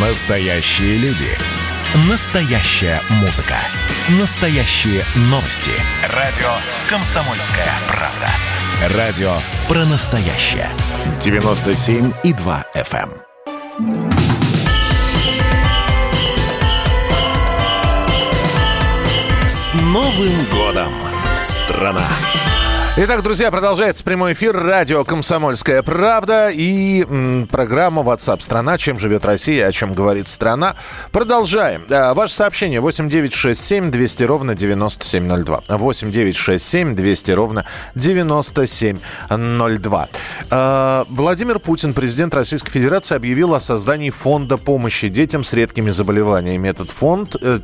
Настоящие люди. Настоящая музыка. Настоящие новости. Радио «Комсомольская правда». Радио про настоящее. 97,2 FM. эм. С Новым годом, страна! Итак, друзья, продолжается прямой эфир радио «Комсомольская правда» и м, программа WhatsApp «Страна. Чем живет Россия? О чем говорит страна?» Продолжаем. А, ваше сообщение 8967 200 ровно 9702. 8967 200 ровно 9702. А, Владимир Путин, президент Российской Федерации, объявил о создании фонда помощи детям с редкими заболеваниями. Этот фонд, э,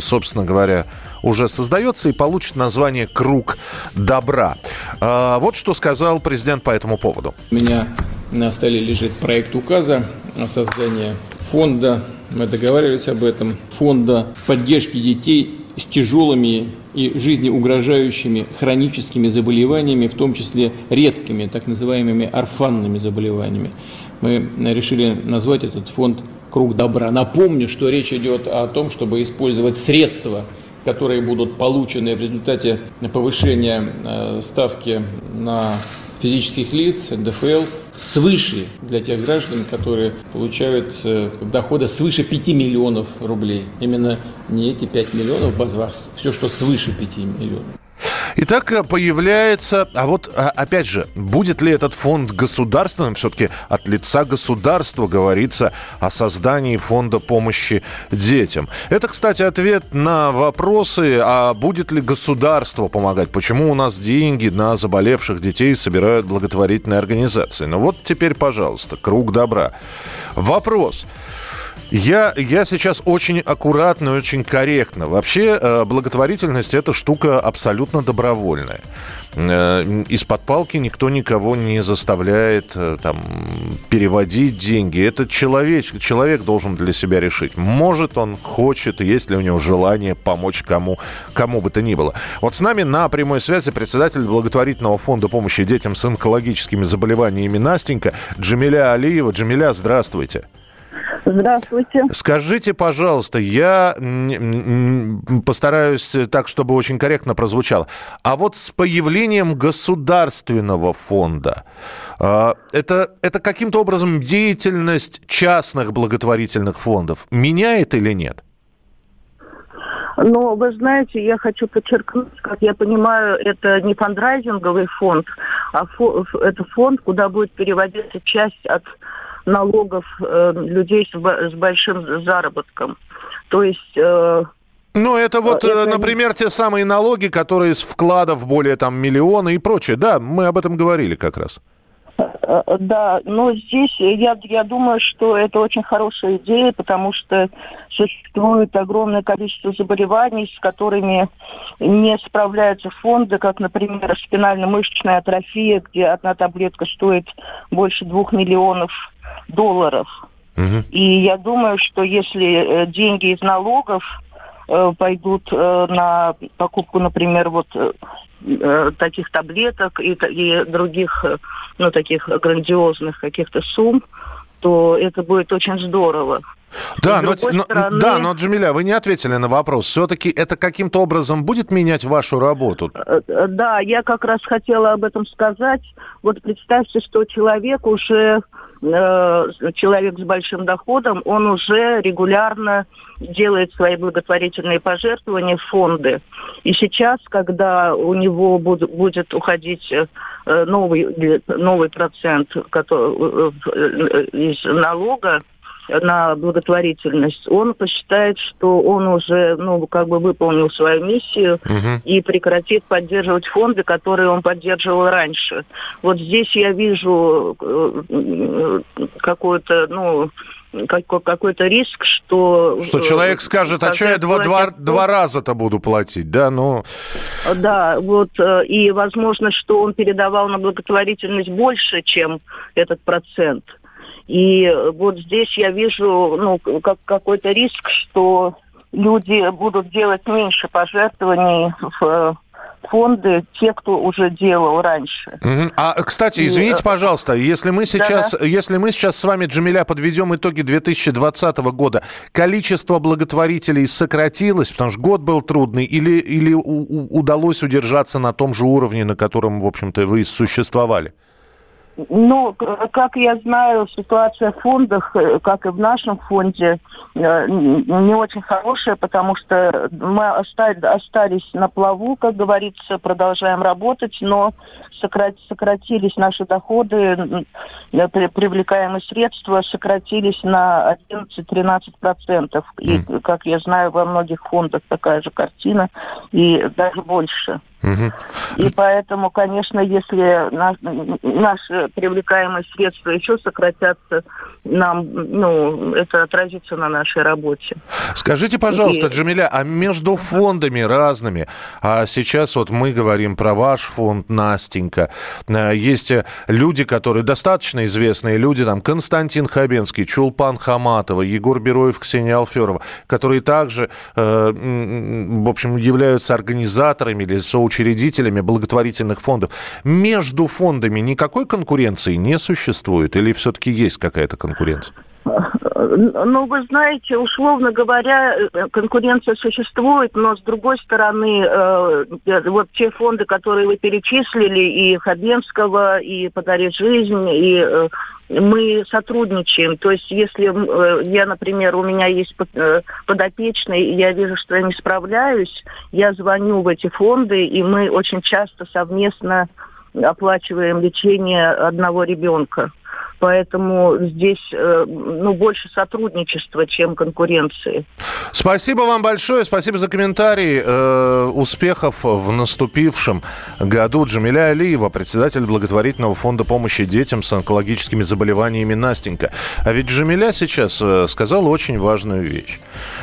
собственно говоря, уже создается и получит название «Круг добра». А, Вот что сказал президент по этому поводу. У меня на столе лежит проект указа о создании фонда, мы договаривались об этом, фонда поддержки детей с тяжелыми и жизнеугрожающими хроническими заболеваниями, в том числе редкими, так называемыми орфанными заболеваниями. Мы решили назвать этот фонд «Круг добра». Напомню, что речь идет о том, чтобы использовать средства которые будут получены в результате повышения э, ставки на физических лиц, НДФЛ, свыше для тех граждан, которые получают э, дохода свыше 5 миллионов рублей. Именно не эти 5 миллионов базварс, все, что свыше 5 миллионов. Итак, э, появляется... А вот, а, опять же, будет ли этот фонд государственным? Все-таки от лица государства говорится о создании фонда помощи детям. Это, кстати, ответ на вопросы, а будет ли государство помогать? Почему у нас деньги на заболевших детей собирают благотворительные организации? Ну вот теперь, пожалуйста, круг добра. Вопрос. Я, я сейчас очень аккуратно и очень корректно. Вообще э, благотворительность это штука абсолютно добровольная. Э, Из-под палки никто никого не заставляет э, там, переводить деньги. Это человек, человек должен для себя решить. Может он, хочет, есть ли у него желание помочь кому, кому бы то ни было. Вот с нами на прямой связи председатель благотворительного фонда помощи детям с онкологическими заболеваниями Настенька Джамиля Алиева. Джамиля, здравствуйте. Здравствуйте. Скажите, пожалуйста, я постараюсь так, чтобы очень корректно прозвучало. А вот с появлением государственного фонда, э, это, это каким-то образом деятельность частных благотворительных фондов меняет или нет? Но вы знаете, я хочу подчеркнуть, как я понимаю, это не фандрайзинговый фонд, а фо- это фонд, куда будет переводиться часть от налогов э, людей с, с большим заработком. То есть э, Ну, это вот, э, Это например, те самые налоги, которые с вкладов более там миллиона и прочее. Да, мы об этом говорили как раз. Э, Да, но здесь я, я думаю, что это очень хорошая идея, потому что существует огромное количество заболеваний, с которыми не справляются фонды, как, например, спинально-мышечная атрофия, где одна таблетка стоит больше двух миллионов долларов. Мгм. И я думаю, что если э, деньги из налогов пойдут э, на покупку, например, вот э, э, таких таблеток и, и других, э, ну, таких грандиозных каких-то сумм, то это будет очень здорово. Да, но, но- стороны- да, но, Джамиля, вы не ответили на вопрос. Все-таки это каким-то образом будет менять вашу работу? Э, э, Да, я как раз хотела об этом сказать. Вот представьте, что человек уже, э, человек с большим доходом, он уже регулярно делает свои благотворительные пожертвования в фонды. И сейчас, когда у него буд- будет уходить новый, новый процент который, из налога, на благотворительность, он посчитает, что он уже, ну, как бы выполнил свою миссию Мгм. и прекратит поддерживать фонды, которые он поддерживал раньше. Вот здесь я вижу э, какой-то, ну, какой- какой-то риск, что... Что э, человек скажет, а что я два, два, два раза-то буду платить, да, ну... Да, вот, э, и возможно, что он передавал на благотворительность больше, чем этот процент. И э, вот здесь я вижу, ну, как, какой-то риск, что люди будут делать меньше пожертвований в, э, фонды, те, кто уже делал раньше. А, кстати, извините, и, пожалуйста, если мы сейчас, да, если мы сейчас с вами, Джамиля, подведем итоги 2020 года, количество благотворителей сократилось, потому что год был трудный, или, или удалось удержаться на том же уровне, на котором, в общем-то, вы существовали? Ну, как я знаю, ситуация в фондах, э, как и в нашем фонде, э, не очень хорошая, потому что мы остались на плаву, как говорится, продолжаем работать, но сократились наши доходы, привлекаемые средства сократились на 11-13%. И, как я знаю, во многих фондах такая же картина, и даже больше. И поэтому, конечно, если наш, наши привлекаемые средства еще сократятся, нам, ну, это отразится на нашей работе. Скажите, пожалуйста, и... Джамиля, а между фондами разными, а сейчас вот мы говорим про ваш фонд, Настенька, э, есть люди, которые достаточно известные люди, там Константин Хабенский, Чулпан Хаматова, Егор Бероев, Ксения Алферова, которые также, э, в общем, являются организаторами или соучредителями учредителями благотворительных фондов. Между фондами никакой конкуренции не существует или все-таки есть какая-то конкуренция? Ну, вы знаете, условно говоря, конкуренция существует, но с другой стороны, э, вот те фонды, которые вы перечислили, и Хабенского, и «Подари жизнь», и э, мы сотрудничаем. То есть, если э, я, например, у меня есть э, подопечный, и я вижу, что я не справляюсь, я звоню в эти фонды, и мы очень часто совместно оплачиваем лечение одного ребенка. Поэтому здесь э, ну, больше сотрудничества, чем конкуренции. Спасибо вам большое, спасибо за комментарий. Э, успехов в наступившем году. Джамиля Алиева, председатель благотворительного фонда помощи детям с онкологическими заболеваниями Настенька. А ведь Джамиля сейчас э, сказала очень важную вещь.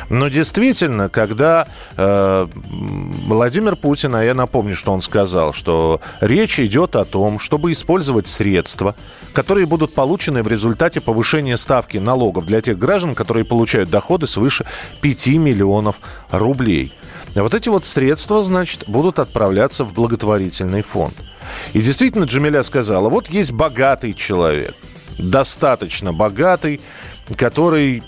Но действительно, когда Владимир Путин, а я напомню, что он сказал, что речь идет о том, чтобы использовать средства, которые будут получены в результате повышения ставки налогов для тех граждан, которые получают доходы свыше 5 миллионов рублей. Вот эти вот средства, значит, будут отправляться в благотворительный фонд. И действительно, Джамиля сказала, вот есть богатый человек, достаточно богатый, который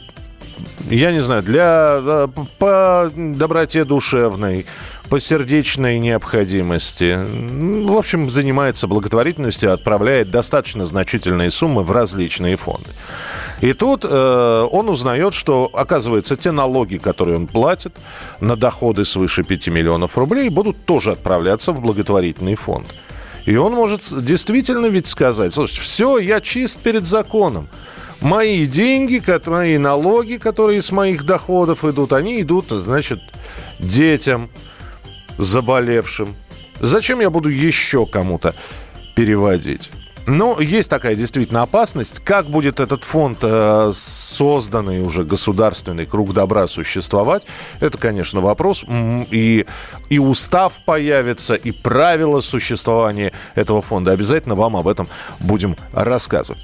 я не знаю, для э, по доброте душевной, по сердечной необходимости. В общем, занимается благотворительностью, отправляет достаточно значительные суммы в различные фонды. И тут э, он узнает, что, оказывается, те налоги, которые он платит на доходы свыше 5 миллионов рублей, будут тоже отправляться в благотворительный фонд. И он может действительно ведь сказать, слушайте, все, я чист перед законом. Мои деньги, мои налоги, которые с моих доходов идут, они идут, значит, детям, заболевшим. Зачем я буду еще кому-то переводить? Но есть такая действительно опасность. Как будет этот фонд, э, созданный уже государственный круг добра существовать, это, конечно, вопрос. И, и устав появится, и правила существования этого фонда. Обязательно вам об этом будем рассказывать.